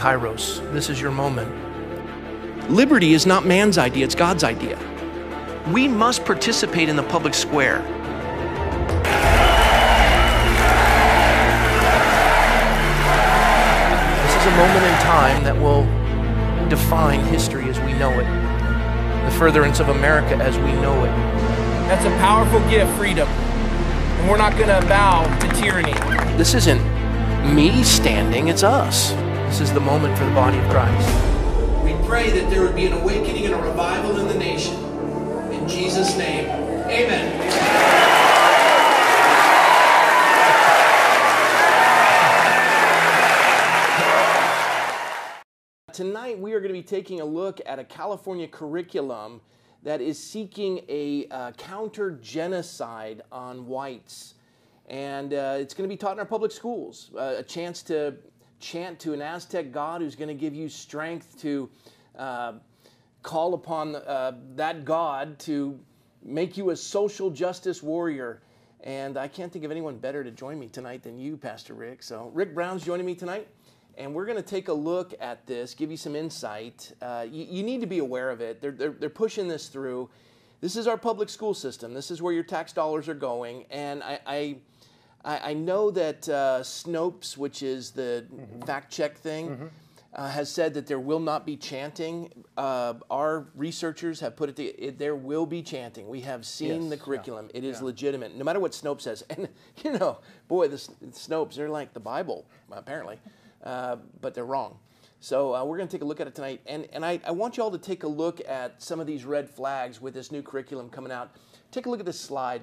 Kairos. This is your moment. Liberty is not man's idea, it's God's idea. We must participate in the public square. This is a moment in time that will define history as we know it, the furtherance of America as we know it. That's a powerful gift, freedom. And we're not going to bow to tyranny. This isn't me standing, it's us. This is the moment for the body of Christ. We pray that there would be an awakening and a revival in the nation. In Jesus' name, amen. Tonight, we are going to be taking a look at a California curriculum that is seeking a uh, counter genocide on whites. And uh, it's going to be taught in our public schools. Uh, a chance to chant to an Aztec god who's going to give you strength to uh, call upon uh, that god to make you a social justice warrior. And I can't think of anyone better to join me tonight than you, Pastor Rick. So, Rick Brown's joining me tonight and we're going to take a look at this, give you some insight. Uh, you, you, need to be aware of it. They're, they're, they're, pushing this through. This is our public school system. This is where your tax dollars are going. And I, I, I know that uh, Snopes, which is the mm-hmm. fact check thing, mm-hmm. uh, has said that there will not be chanting. Uh, our researchers have put it, to, it, there will be chanting. We have seen yes. the curriculum. Yeah. It is yeah. legitimate, no matter what Snopes says. And, you know, boy, the, the Snopes, they're like the Bible, apparently. Uh, but they're wrong. So uh, we're going to take a look at it tonight. And, and I, I want you all to take a look at some of these red flags with this new curriculum coming out. Take a look at this slide.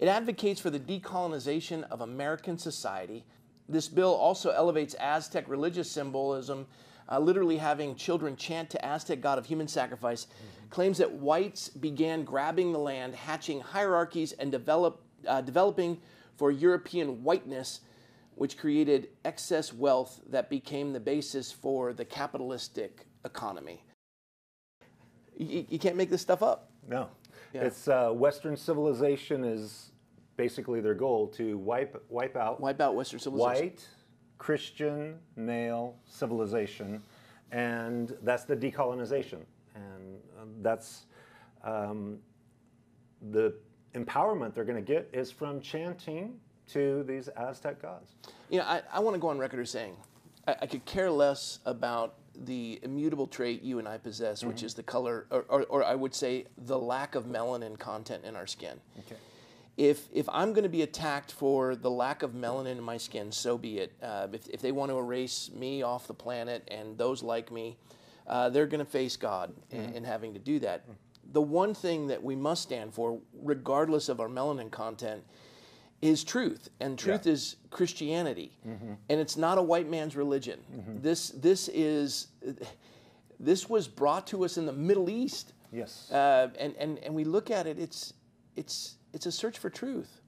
It advocates for the decolonization of American society. This bill also elevates Aztec religious symbolism, uh, literally having children chant to Aztec god of human sacrifice, mm-hmm. claims that whites began grabbing the land, hatching hierarchies, and develop, uh, developing for European whiteness which created excess wealth that became the basis for the capitalistic economy. You, you can't make this stuff up. No. Yeah. It's uh, Western civilization is basically their goal to wipe wipe out wipe out Western civilization. White Christian male civilization, and that's the decolonization, and uh, that's um, the empowerment they're going to get is from chanting to these Aztec gods. You know, I, I want to go on record as saying I, I, could care less about the immutable trait you and I possess, mm-hmm. which is the color, or, or, or, I would say the lack of melanin content in our skin. Okay. If, if I'm going to be attacked for the lack of melanin in my skin, so be it. Uh, if, if they want to erase me off the planet and those like me, uh, they're going to face God mm-hmm. in, in, having to do that. Mm-hmm. The one thing that we must stand for, regardless of our melanin content, is truth, and truth yeah. is Christianity, mm-hmm. and it's not a white man's religion. Mm-hmm. This this is this was brought to us in the Middle East. Yes, uh, and and and we look at it. It's it's it's a search for truth,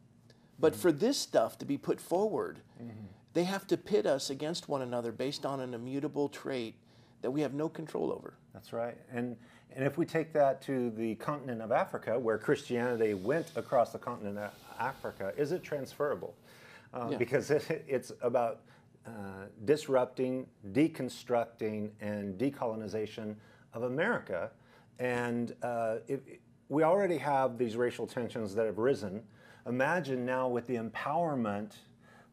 but mm-hmm. for this stuff to be put forward, mm-hmm. they have to pit us against one another based on an immutable trait that we have no control over. That's right, and. And if we take that to the continent of Africa, where Christianity went across the continent of Africa, is it transferable? Uh, yeah. Because it, it's about uh, disrupting, deconstructing, and decolonization of America. And uh, we already have these racial tensions that have risen. Imagine now with the empowerment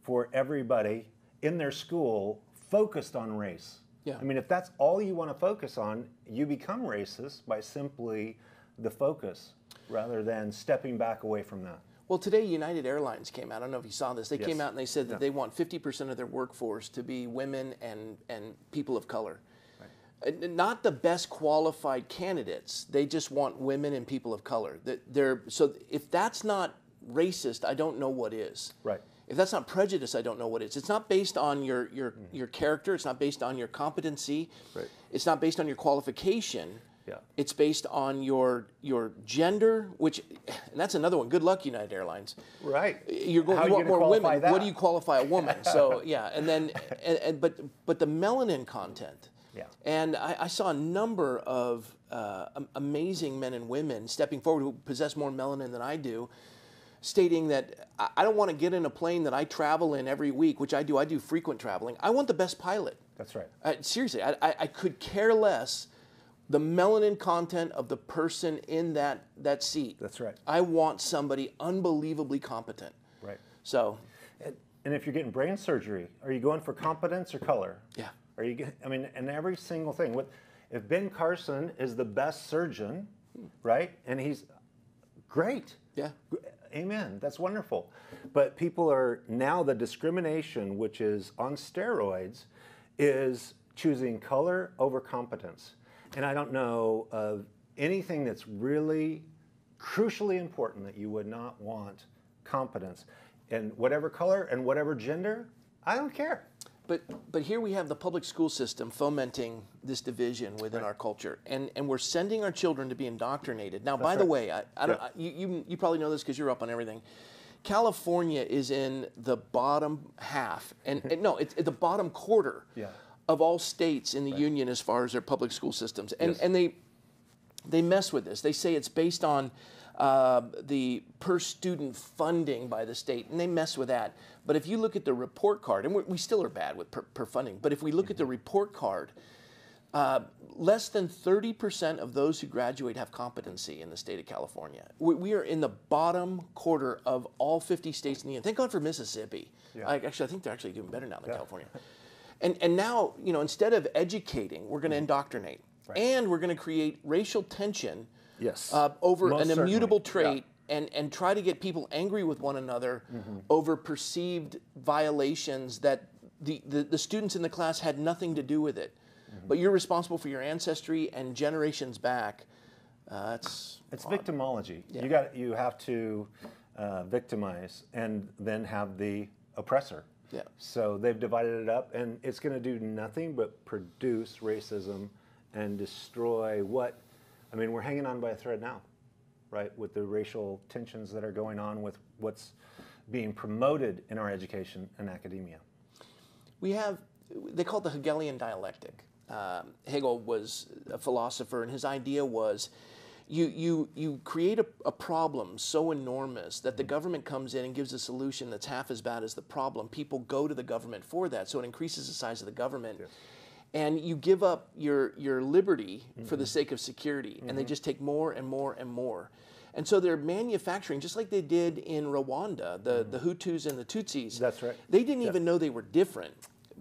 for everybody in their school focused on race. Yeah. I mean, if that's all you want to focus on, you become racist by simply the focus rather than stepping back away from that. Well, today United Airlines came out. I don't know if you saw this. They yes. came out and they said that yeah. they want 50% of their workforce to be women and, and people of color. Right. Uh, not the best qualified candidates. They just want women and people of color. They're, so if that's not racist, I don't know what is. Right. If that's not prejudice, I don't know what is. It's It's not based on your, your, mm-hmm. your character. It's not based on your competency. Right. It's not based on your qualification. Yeah. It's based on your your gender, which and that's another one. Good luck, United Airlines. Right. You're going. How you want more women. That? What do you qualify a woman? so yeah, and then and, and, but but the melanin content. Yeah. And I, I saw a number of uh, amazing men and women stepping forward who possess more melanin than I do. Stating that I don't want to get in a plane that I travel in every week, which I do. I do frequent traveling. I want the best pilot. That's right. Uh, seriously, I, I, I could care less the melanin content of the person in that, that seat. That's right. I want somebody unbelievably competent. Right. So, And, and if you're getting brain surgery, are you going for competence or color? Yeah. Are you? get- I mean, and every single thing. What if Ben Carson is the best surgeon, right? And he's great. yeah. Amen. That's wonderful. But people are now the discrimination, which is on steroids, is choosing color over competence. And I don't know of anything that's really crucially important that you would not want competence. And whatever color and whatever gender, I don't care. But, but here we have the public school system fomenting this division within our culture, and, and we're sending our children to be indoctrinated. Now, by the way, I, I don't, Yeah. I- you, you, probably know this because you're up on everything. California is in the bottom half, and, and no, it's at the bottom quarter Yeah. of all states in the union as far as their public school systems, and Yes. and they they mess with this. They say it's based on uh, the per student funding by the state, and they mess with that. But if you look at the report card, and we're, still are bad with per, per funding, but if we look at the report card, uh, less than 30% of those who graduate have competency in the state of California. We, we are in the bottom quarter of all 50 states in the union. Thank God for Mississippi. I, actually, I think they're actually doing better now than California. And, and now, you know, instead of educating, we're Mm-hmm. going to indoctrinate. And we're going to create racial tension Yes. uh, over Most an certainly. immutable Yeah. trait and, and try to get people angry with one another over perceived violations that the, the, the students in the class had nothing to do with it. But you're responsible for your ancestry and generations back. Uh, that's It's victimology. You got you have to uh, victimize and then have the oppressor. Yeah. So they've divided it up, and it's going to do nothing but produce racism and destroy what. I mean, we're hanging on by a thread now, right? With the racial tensions that are going on with what's being promoted in our education and academia. we have they call it the Hegelian dialectic. Um, Hegel was a philosopher, and his idea was you you you create a, a problem so enormous that the government comes in and gives a solution that's half as bad as the problem. People go to the government for that, so it increases the size of the government. And you give up your your liberty for the mm-hmm. sake of security, and they mm-hmm. just take more and more and more. And so they're manufacturing, just like they did in Rwanda, the, mm-hmm. the Hutus and the Tutsis. That's right. They didn't even know they were different,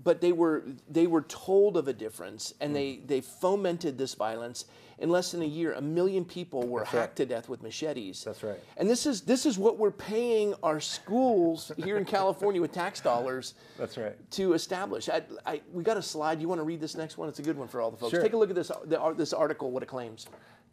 but they were they were told of a difference, and they Mm. they fomented this violence. In less than a year, a million people were right. hacked to death with machetes. That's right. And this is this is what we're paying our schools here in California with tax dollars. That's right. To establish, I, I, we got a slide. You want to read this next one? It's a good one for all the folks. Sure. Take a look at this the, this article. What it claims.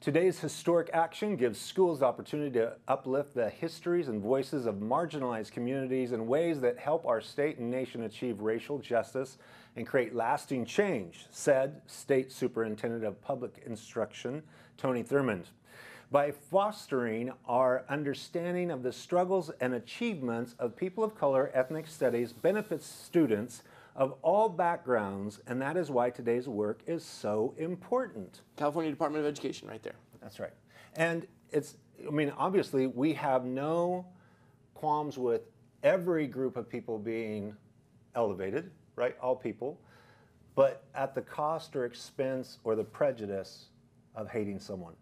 Today's historic action gives schools the opportunity to uplift the histories and voices of marginalized communities in ways that help our state and nation achieve racial justice and create lasting change, said State Superintendent of Public Instruction Tony Thurmond. By fostering our understanding of the struggles and achievements of people of color, ethnic studies benefits students of all backgrounds, and that is why today's work is so important. California Department of Education, right there. That's right. And it's, I mean, obviously, we have no qualms with every group of people being elevated, right? All people, but at the cost or expense or the prejudice of hating someone.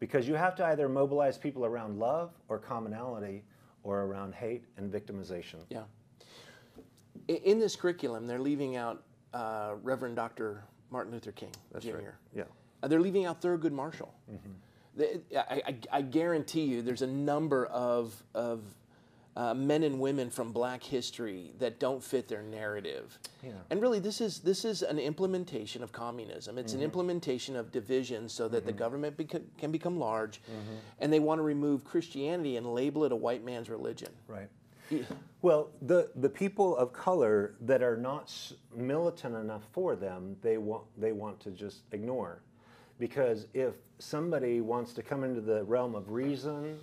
Because you have to either mobilize people around love or commonality or around hate and victimization. Yeah. In this curriculum, they're leaving out uh, Reverend Dr. Martin Luther King Jr. right. Yeah. Uh, they're leaving out Thurgood Marshall. They- I, I, I guarantee you, there's a number of of uh, men and women from Black history that don't fit their narrative. Yeah. And really, this is this is an implementation of communism. It's an implementation of division so that the government beca- can become large, and they want to remove Christianity and label it a white man's religion. Right. Well, the, the people of color that are not militant enough for them, they want, they want to just ignore. Because if somebody wants to come into the realm of reason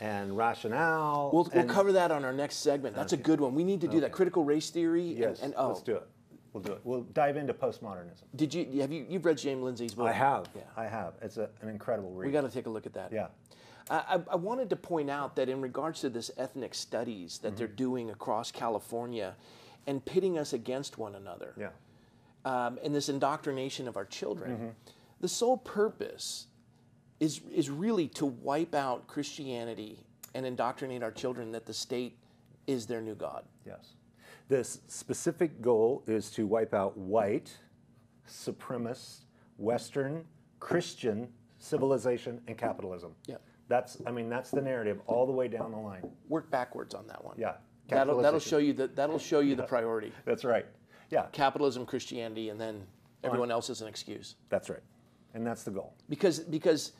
and rationale. We'll, we'll cover that on our next segment. That's a good one. We need to do that critical race theory. and- Yes, and, oh, let's do it. We'll do it. We'll dive into postmodernism. Did you have you you've read James Lindsay's book? I have. Yeah. I have. It's a, an incredible read. We got to take a look at that. yeah. I, I- I wanted to point out that in regards to this ethnic studies that they're doing across California and pitting us against one another, Yeah. um, and this indoctrination of our children, the sole purpose is, is really to wipe out Christianity and indoctrinate our children that the state is their new God. Yes. This specific goal is to wipe out white, supremacist, Western, Christian civilization and capitalism. Yep. That's, I mean, that's the narrative all the way down the line. Work backwards on that one. Yeah. That'll, that'll show you the, that'll show you the priority. That's right. Yeah, Capitalism, Christianity, and then everyone else is an excuse. that's right. And that's the goal. because because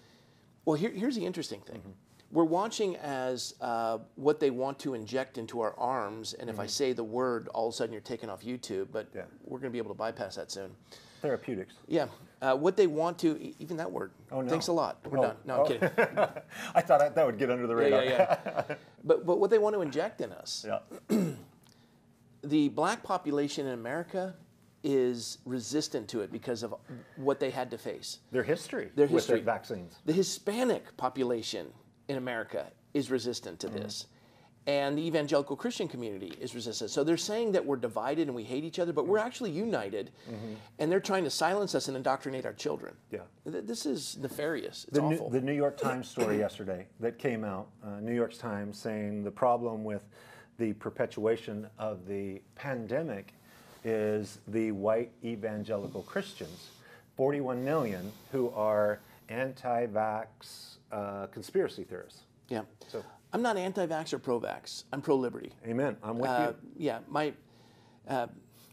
well here, here's the interesting thing Mm-hmm. we're watching as uh, what they want to inject into our arms and if i say the word all of a sudden you're taken off youtube but Mm-hmm. Yeah. we're going to be able to bypass that soon Therapeutics. yeah uh, what they want to even that word Oh, no. thanks a lot we're Oh, done no i'm oh. kidding I thought I- that would get under the radar. yeah yeah but but what they want to inject in us Yeah. the black population in america is resistant to it because of what they had to face Their history Their with history. their vaccines. The Hispanic population in America is resistant to this. And the evangelical Christian community is resistant. So they're saying that we're divided and we hate each other, but we're actually united. And they're trying to silence us and indoctrinate our children. Yeah. This is nefarious. It's The New, the New York Times story yesterday that came out, uh, New York Times saying the problem with the perpetuation of the pandemic is the white evangelical Christians, 41 million, who are anti vax uh, conspiracy theorists. yeah. So- I'm not anti vax or pro vax. I'm pro liberty. Amen. I'm with Uh, you. yeah, my, uh,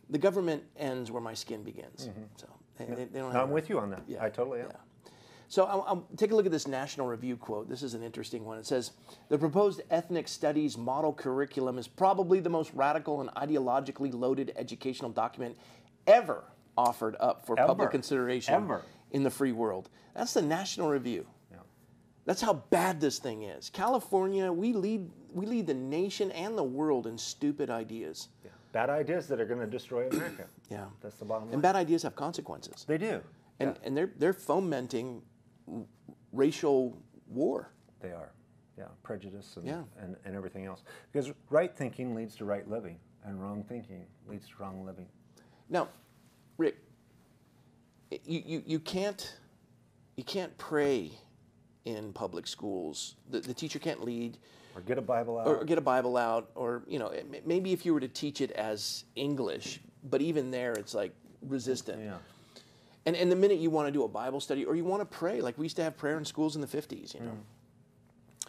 the government ends where my skin begins. So they, they, they don't I'm with you on that. Yeah, I totally am. yeah. So I'll, I'll take a look at this National Review quote. This is an interesting one. It says the proposed ethnic studies model curriculum is probably the most radical and ideologically loaded educational document ever offered up for public consideration Ever. in the free world. That's the National Review. That's how bad this thing is. California, we lead we lead the nation and the world in stupid ideas. Yeah. Bad ideas that are going to destroy America. Yeah. That's the bottom line. And bad ideas have consequences. they do. And yeah, and they're they're fomenting racial war. they are. Yeah, prejudice and, Yeah. and, and everything else. Because right thinking leads to right living, and wrong thinking leads to wrong living. Now, Rick, you, you, you can't you can't pray in public schools. The, the teacher can't lead Or get a Bible out. or get a Bible out, or you know, maybe if you were to teach it as English, but even there, it's like resistant. yeah. And and the minute you want to do a Bible study or you want to pray, like we used to have prayer in schools in the fifties, you know. Mm.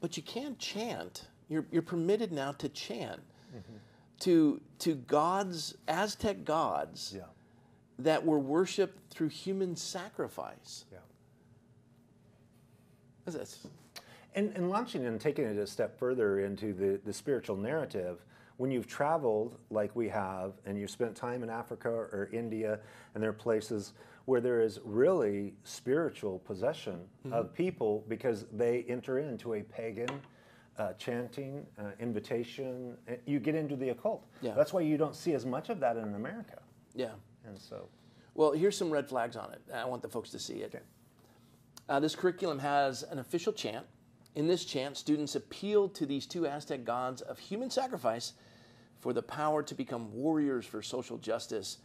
But you can't chant. You're you're permitted now to chant Mm-hmm. to to gods, Aztec gods Yeah. that were worshipped through human sacrifice. Yeah. That's- And, and launching and taking it a step further into the, the spiritual narrative, when you've traveled like we have and you've spent time in Africa or India, and there are places where there is really spiritual possession Mm-hmm. of people because they enter into a pagan uh, chanting, uh, invitation, uh, you get into the occult. Yeah. That's why you don't see as much of that in America. yeah. And so, Well, here's some red flags on it. I want the folks to see it. Okay. Uh, this curriculum has an official chant. In this chant, students appeal to these two Aztec gods of human sacrifice for the power to become warriors for social justice.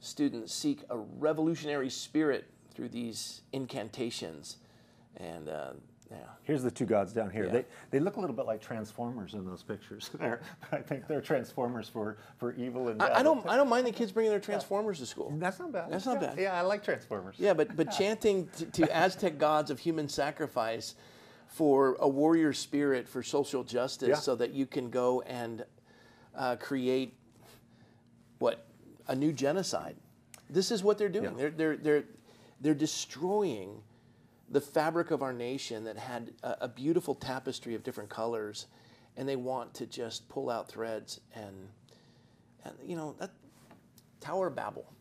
Students seek a revolutionary spirit through these incantations. And uh, yeah. Here's the two gods down here. Yeah. They, they look a little bit like Transformers in those pictures there. I think they're Transformers for, for evil and bad. I, I don't. I don't mind the kids bringing their Transformers to school. That's not bad. That's not yeah. bad. Yeah, I like Transformers. Yeah, but but chanting to, to Aztec gods of human sacrifice for a warrior spirit for social justice, Yeah. so that you can go and uh, create what a new genocide. This is what they're doing. Yeah. They're they're they're they're destroying the fabric of our nation that had a, a beautiful tapestry of different colors, and they want to just pull out threads and and you know that Tower of Babel.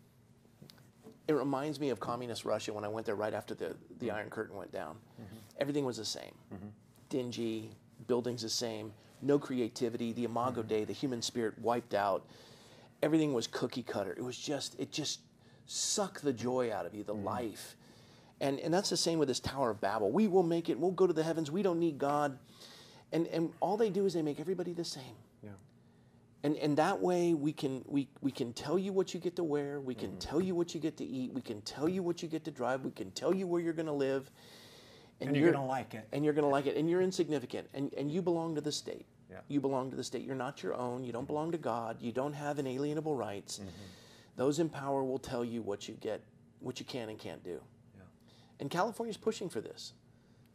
It reminds me of communist Russia when I went there right after the, the mm-hmm. Iron Curtain went down. Mm-hmm. Everything was the same mm-hmm. dingy, buildings the same, no creativity, the imago Dei, the human spirit wiped out. Everything was cookie cutter. It was just, it just sucked the joy out of you, the life. And, and that's the same with this Tower of Babel. We will make it. We'll go to the heavens. We don't need God. And, and all they do is they make everybody the same. Yeah. And, and that way we can, we, we can tell you what you get to wear. We can mm-hmm. tell you what you get to eat. We can tell you what you get to drive. We can tell you where you're going to live. And you're gonna like it. And you're going to like it. And you're insignificant. And, and you belong to the state. Yeah. You belong to the state. You're not your own. You don't mm-hmm. belong to God. You don't have inalienable rights. Mm-hmm. Those in power will tell you what you get, what you can and can't do. And California's pushing for this.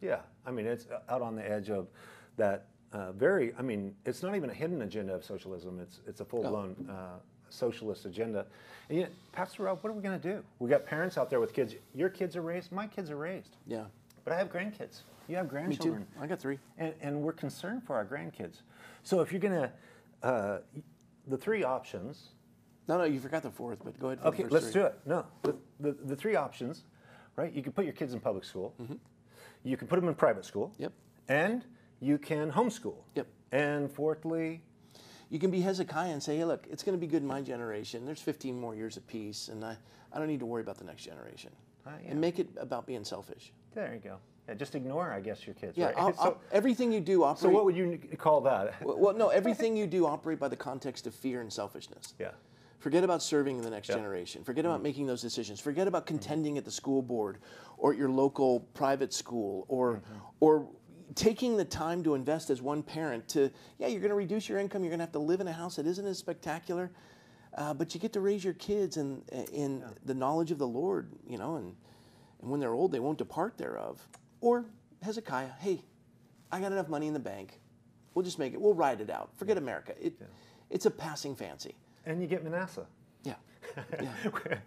Yeah, I mean, it's out on the edge of that uh, very, I mean, it's not even a hidden agenda of socialism, it's, it's a full blown uh, socialist agenda. And yet, Pastor Rob, what are we going to do? We got parents out there with kids. Your kids are raised, my kids are raised. Yeah. But I have grandkids. You have grandchildren. Me too. I got three. And, and we're concerned for our grandkids. So if you're going to, uh, the three options, No, no, you forgot the fourth, but go ahead. For the Okay, let's three. do it. No, the, the, the three options, right? You can put your kids in public school, you can put them in private school, Mm-hmm. Yep. and you can homeschool. Yep. And fourthly, You can be Hezekiah and say, hey, look, it's going to be good in my generation. There's 15 more years of peace, and I, I don't need to worry about the next generation. Ah, yeah. And make it about being selfish. there you go. Yeah, just ignore, I guess, your kids, Yeah, right? I'll- so, I'll- everything you do operate. so what would you call that? well, well, no, everything you do operate by the context of fear and selfishness. yeah. Forget about serving the next Yeah. Mm-hmm. generation. Forget about making those decisions. Forget about contending at the school board or at your local private school or Mm-hmm. or taking the time to invest as one parent to yeah you're going to reduce your income you're going to have to live in a house that isn't as spectacular uh, but you get to raise your kids in in the knowledge of the lord you know and and when they're old they won't depart thereof or hezekiah hey i got enough money in the bank we'll just make it we'll ride it out forget america it, it's a passing fancy And you get Manasseh. yeah. yeah.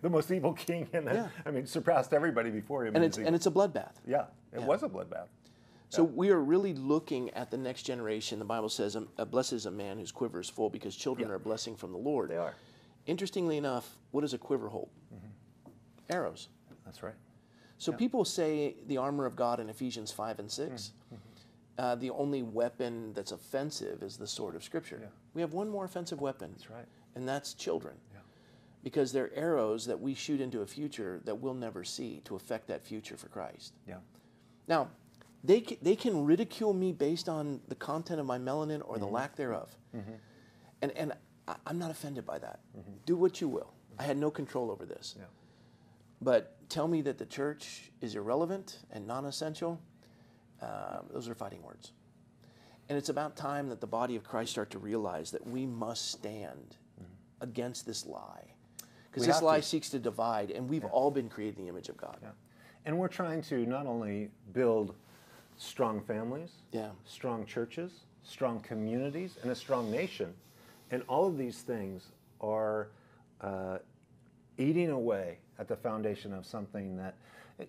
the most evil king, and Yeah. I mean, surpassed everybody before him. And it's and it's a bloodbath. yeah, it Yeah. was a bloodbath. So we are really looking at the next generation. The Bible says, "Um, "A blessed is a man whose quiver is full, because children Yeah. are a blessing from the Lord." They are. Interestingly enough, what does a quiver hold? Arrows. That's right. So people say the armor of God in Ephesians five and 6 Uh, the only weapon that's offensive is the sword of Scripture. Yeah. We have one more offensive weapon. That's right. And that's children. Yeah. Because they're arrows that we shoot into a future that we'll never see to affect that future for Christ. Yeah. Now, they can, they can ridicule me based on the content of my melanin or the mm-hmm. lack thereof. Mm-hmm. And, and I, I'm not offended by that. Mm-hmm. Do what you will. I had no control over this. Yeah. But tell me that the church is irrelevant and non essential, uh, those are fighting words. And it's about time that the body of Christ start to realize that we must stand against this lie. Because this lie to. seeks to divide, and we've all been created in the image of God. Yeah. And we're trying to not only build strong families, Yeah. strong churches, strong communities, and a strong nation. And all of these things are uh, eating away at the foundation of something that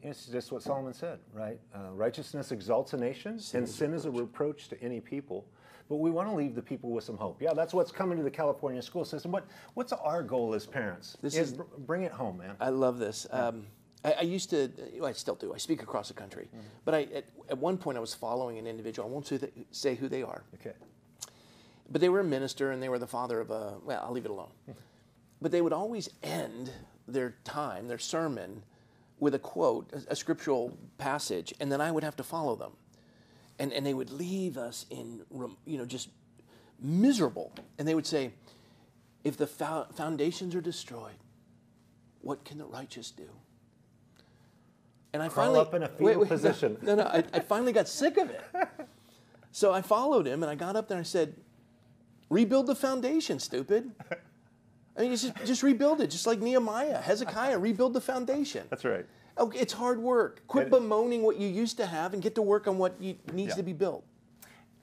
it's just what Solomon said, right? Uh, righteousness exalts a nation, and sin is a reproach to any people. But we want to leave the people with some hope. Yeah, that's what's coming to the California school system. What, what's our goal as parents? This is is- br- bring it home, man. I love this. Um, I, I used to, well, I still do. I speak across the country, but I at, at one point I was following an individual. I won't say who they are, okay. but they were a minister and they were the father of a. Well, I'll leave it alone. but they would always end their time, their sermon, with a quote, a, a scriptural passage, and then I would have to follow them, and and they would leave us in, you know, just miserable. And they would say, "If the fo- foundations are destroyed, what can the righteous do?" And I Crawl finally up in a fetal position. No, no, I, I finally got sick of it. So I followed him, and I got up there and I said, "Rebuild the foundation, stupid." I mean, just just rebuild it, just like Nehemiah, Hezekiah, rebuild the foundation. That's right. Okay, it's hard work. Quit And- bemoaning what you used to have and get to work on what you, needs Yeah. to be built.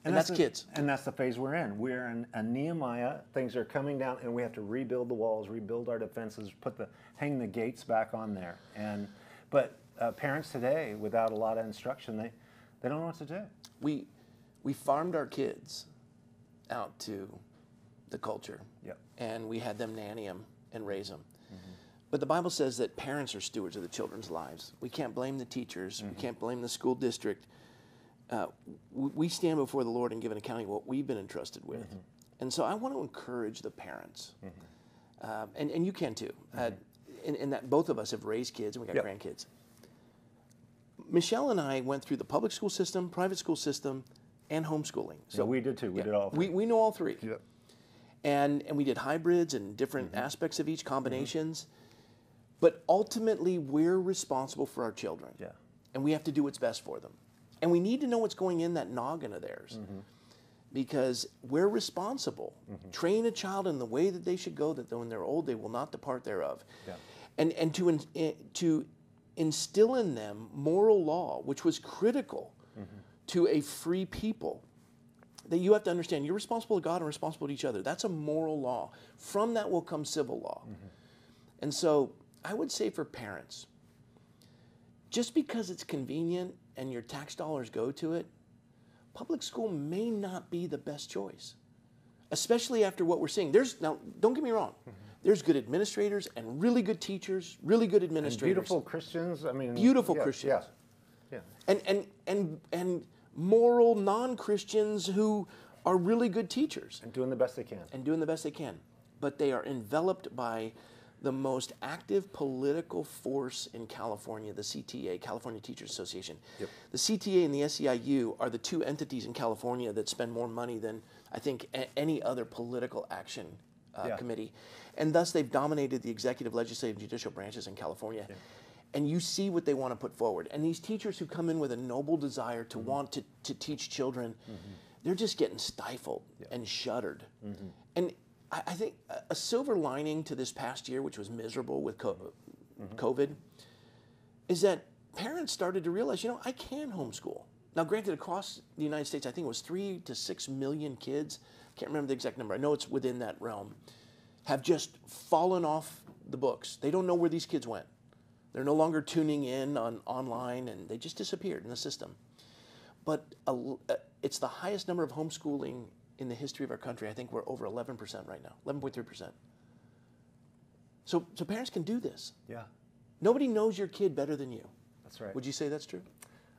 And, that's, the- kids. And that's the phase we're in. We're in a Nehemiah. Things are coming down, and we have to rebuild the walls, rebuild our defenses, put the hang the gates back on there. And but uh, parents today, without a lot of instruction, they they don't know what to do. We we farmed our kids out to the culture. Yep. And we had them nanny them and raise them. But the Bible says that parents are stewards of the children's lives. We can't blame the teachers. We can't blame the school district. Uh, we stand before the Lord and give an accounting of what we've been entrusted with. And so I want to encourage the parents, um, and, and you can too, uh, in, in that both of us have raised kids and we got Yep. grandkids. Michelle and I went through the public school system, private school system, and homeschooling. So we did too. We yeah, did all. We, we know all three. Yep. And, and we did hybrids and different Mm-hmm. aspects of each combinations. But ultimately, we're responsible for our children. Yeah. And we have to do what's best for them. And we need to know what's going in that noggin of theirs. Mm-hmm. Because we're responsible. Train a child in the way that they should go, that when they're old, they will not depart thereof. Yeah. And, and to, in, eh, to instill in them moral law, which was critical to a free people that you have to understand you're responsible to God and responsible to each other. That's a moral law. From that will come civil law. And so I would say for parents, just because it's convenient and your tax dollars go to it, public school may not be the best choice. Especially after what we're seeing. There's now don't get me wrong. There's good administrators and really good teachers, really good And administrators. beautiful Christians. I mean, Beautiful yeah, Christians. Yeah. Yeah. and and and and moral non-Christians who are really good teachers And doing the best they can. and doing the best they can. But they are enveloped by the most active political force in California, the CTA, California Teachers Association. Yep. The CTA and the SEIU are the two entities in California that spend more money than I think a- any other political action uh, Yeah. committee. And thus they've dominated the executive, legislative, and judicial branches in California. And you see what they want to put forward. And these teachers who come in with a noble desire to Mm-hmm. want to, to teach children, they're just getting stifled and shuttered. Mm-hmm. And I, I think a- silver lining to this past year, which was miserable with Mm-hmm. COVID, is that parents started to realize, you know, I can homeschool. Now, granted, across the United States, I think it was three to six million kids. I can't remember the exact number. I know it's within that realm. Have just fallen off the books. They don't know where these kids went. They're no longer tuning in on online, and they just disappeared in the system. But a uh, it's the highest number of homeschooling in the history of our country. I think we're over 11% right now, 11.3%. So, so parents can do this. Yeah. Nobody knows your kid better than you. That's right. Would you say that's true?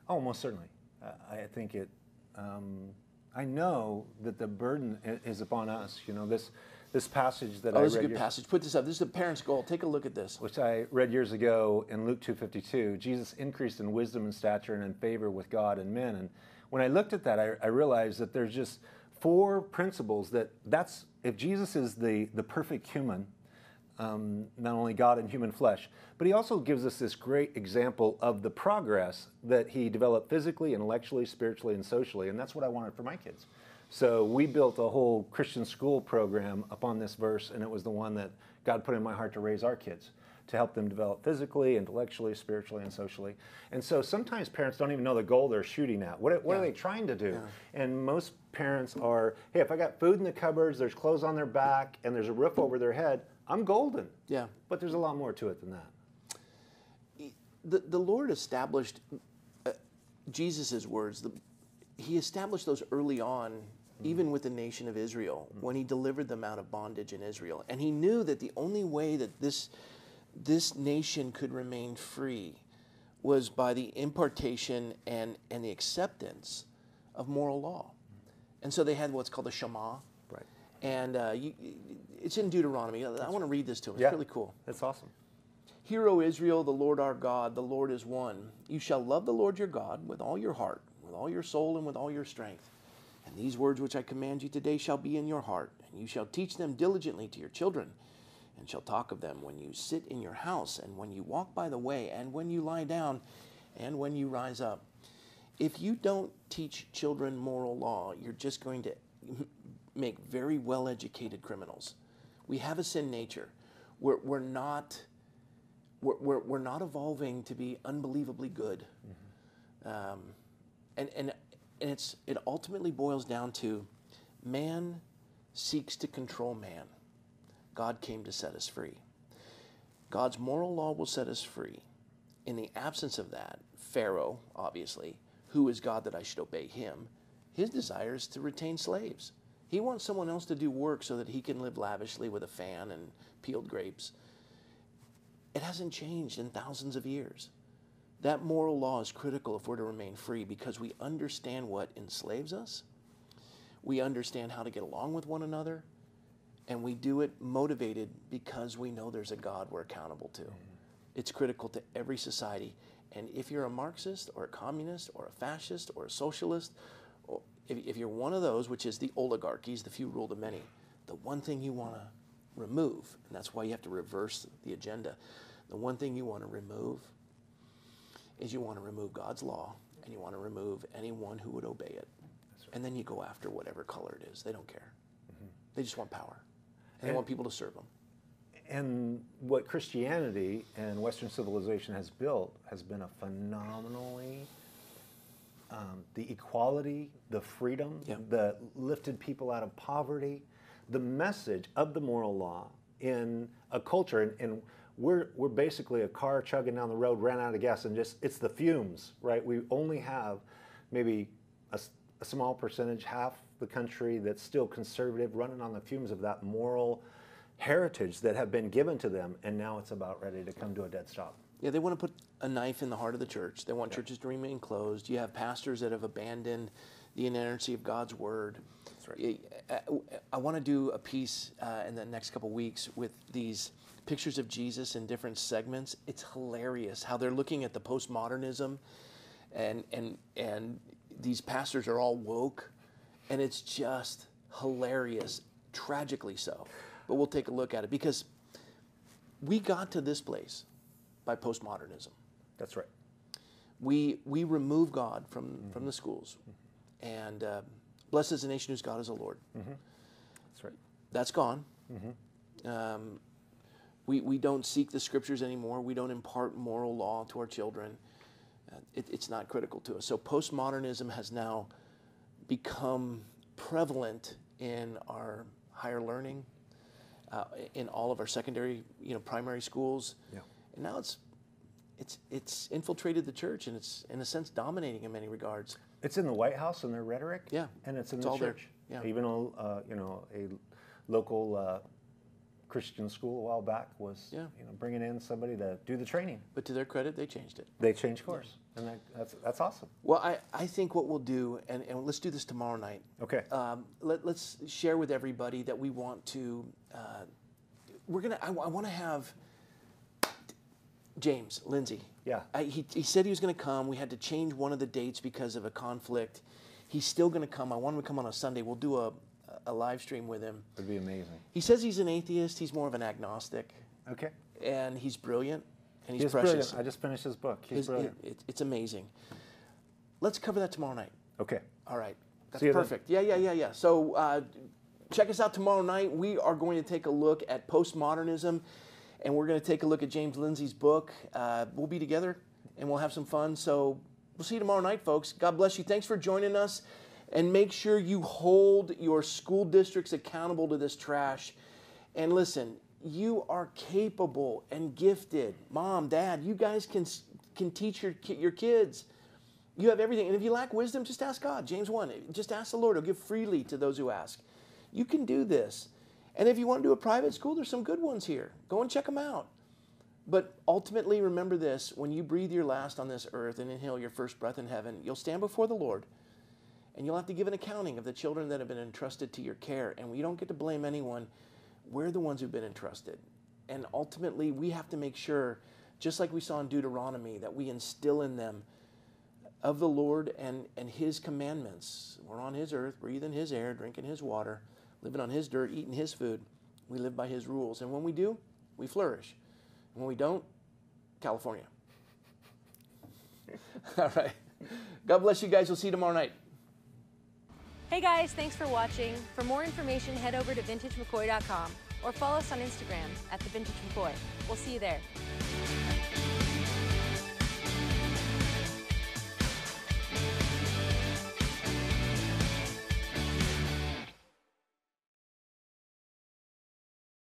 Oh, most certainly. Uh, I think it. Um, I know that the burden is upon us. You know this this passage that Oh, I this is a good passage. Put this up. This is the parent's goal. Take a look at this. which I read years ago in Luke two fifty two. Jesus increased in wisdom and stature and in favor with God and men. And when I looked at that, I, I realized that there's just four principles that that's if Jesus is the the perfect human, um, not only God in human flesh, but he also gives us this great example of the progress that he developed physically, intellectually, spiritually, and socially. And that's what I wanted for my kids. So we built a whole Christian school program upon this verse, and it was the one that God put in my heart to raise our kids, to help them develop physically, intellectually, spiritually, and socially. And so sometimes parents don't even know the goal they're shooting at. What, what are they trying to do? And most parents are, hey, if I got food in the cupboards, there's clothes on their back, and there's a roof over their head, I'm golden. Yeah. But there's a lot more to it than that. The, the Lord established uh, Jesus' words. The, he established those early on, even with the nation of Israel, when he delivered them out of bondage in Israel. And he knew that the only way that this, this nation could remain free was by the impartation and, and the acceptance of moral law. And so they had what's called the Shema. Right. And uh, you, it's in Deuteronomy. I want to read this to them. It's Yeah. really cool. That's awesome. Hear, O Israel, the Lord our God, the Lord is one. You shall love the Lord your God with all your heart, with all your soul, and with all your strength. And these words which I command you today shall be in your heart, and you shall teach them diligently to your children, and shall talk of them when you sit in your house, and when you walk by the way, and when you lie down, and when you rise up. If you don't teach children moral law, you're just going to make very well educated criminals. We have a sin nature. We're, we're not we're, we're, we're not evolving to be unbelievably good. Um, and, and, and it's, it ultimately boils down to man seeks to control man. God came to set us free. God's moral law will set us free. In the absence of that, Pharaoh, obviously, who is God that I should obey him, his desire is to retain slaves. He wants someone else to do work so that he can live lavishly with a fan and peeled grapes. It hasn't changed in thousands of years. That moral law is critical if we're to remain free because we understand what enslaves us. We understand how to get along with one another. And we do it motivated because we know there's a God we're accountable to. Mm-hmm. It's critical to every society. And if you're a Marxist or a communist or a fascist or a socialist, or if, if you're one of those, which is the oligarchies, the few rule the many, the one thing you want to remove, and that's why you have to reverse the agenda, the one thing you want to remove is you want to remove God's law and you want to remove anyone who would obey it. And then you go after whatever color it is. They don't care. Mm-hmm. They just want power. And they want people to serve them. And what Christianity and Western civilization has built has been a phenomenally um, the equality, the freedom, Yeah. the lifted people out of poverty, the message of the moral law in a culture, and, and we're we're basically a car chugging down the road, ran out of gas, and just it's the fumes, right? We only have maybe a small percentage, half the country that's still conservative, running on the fumes of that moral heritage that have been given to them, and now it's about ready to come to a dead stop. Yeah, they want to put a knife in the heart of the church. They want churches to remain closed. You have pastors that have abandoned the inerrancy of God's word. That's right. I, want to do a piece uh, in the next couple weeks with these pictures of Jesus in different segments. It's hilarious how they're looking at the postmodernism, and and and these pastors are all woke, and it's just hilarious, tragically so. But we'll take a look at it because we got to this place by postmodernism. That's right. We, we remove God from, from the schools. And uh, blessed is the nation whose God is the Lord. That's right. That's gone. Um, we, we don't seek the scriptures anymore. We don't impart moral law to our children. Uh, it, it's not critical to us. So postmodernism has now become prevalent in our higher learning, uh, in all of our secondary, you know, primary schools. Yeah. And now it's it's it's infiltrated the church and it's in a sense dominating in many regards. It's in the White House and their rhetoric. Yeah. and it's in It's the all there. church. Yeah. Even a uh, you know a local uh, Christian school a while back was Yeah. you know bringing in somebody to do the training. But to their credit, they changed it. They changed course, and that, that's that's awesome. Well, I, I think what we'll do, and, and let's do this tomorrow night. Okay. Um, let, let's share with everybody that we want to. Uh, we're gonna. I, want to have James Lindsay. Yeah. I, he, he said he was going to come. We had to change one of the dates because of a conflict. He's still going to come. I want him to come on a Sunday. We'll do a, a live stream with him. It'd be amazing. He says he's an atheist. He's more of an agnostic, Okay. and he's brilliant, and he's He's precious. brilliant. I just finished his book. He's His- brilliant. it- it- it's amazing. Let's cover that tomorrow night. okay. All right. That's you then. perfect. Yeah, yeah, yeah, yeah. So uh, check us out tomorrow night. We are going to take a look at postmodernism and we're going to take a look at James Lindsay's book. Uh, we'll be together and we'll have some fun. So we'll see you tomorrow night, folks. God bless you. Thanks for joining us. And make sure you hold your school districts accountable to this trash. And listen, you are capable and gifted. Mom, dad, you guys can, can teach your, your kids. You have everything. And if you lack wisdom, just ask God. James 1. Just ask the Lord. He'll give freely to those who ask. You can do this. And if you want to do a private school, there's some good ones here. Go and check them out. But ultimately, remember this when you breathe your last on this earth and inhale your first breath in heaven, you'll stand before the Lord and you'll have to give an accounting of the children that have been entrusted to your care. And we don't get to blame anyone. We're the ones who've been entrusted. And ultimately, we have to make sure, just like we saw in Deuteronomy, that we instill in them of the Lord and, and His commandments. We're on His earth, breathing His air, drinking His water, living on His dirt, eating His food. We live by His rules. And when we do, we flourish. And when we don't, California. All right. God bless you guys. We'll see you tomorrow night. Hey guys, thanks for watching. For more information, head over to vintagemccoy.com or follow us on Instagram at the Vintage McCoy. We'll see you there.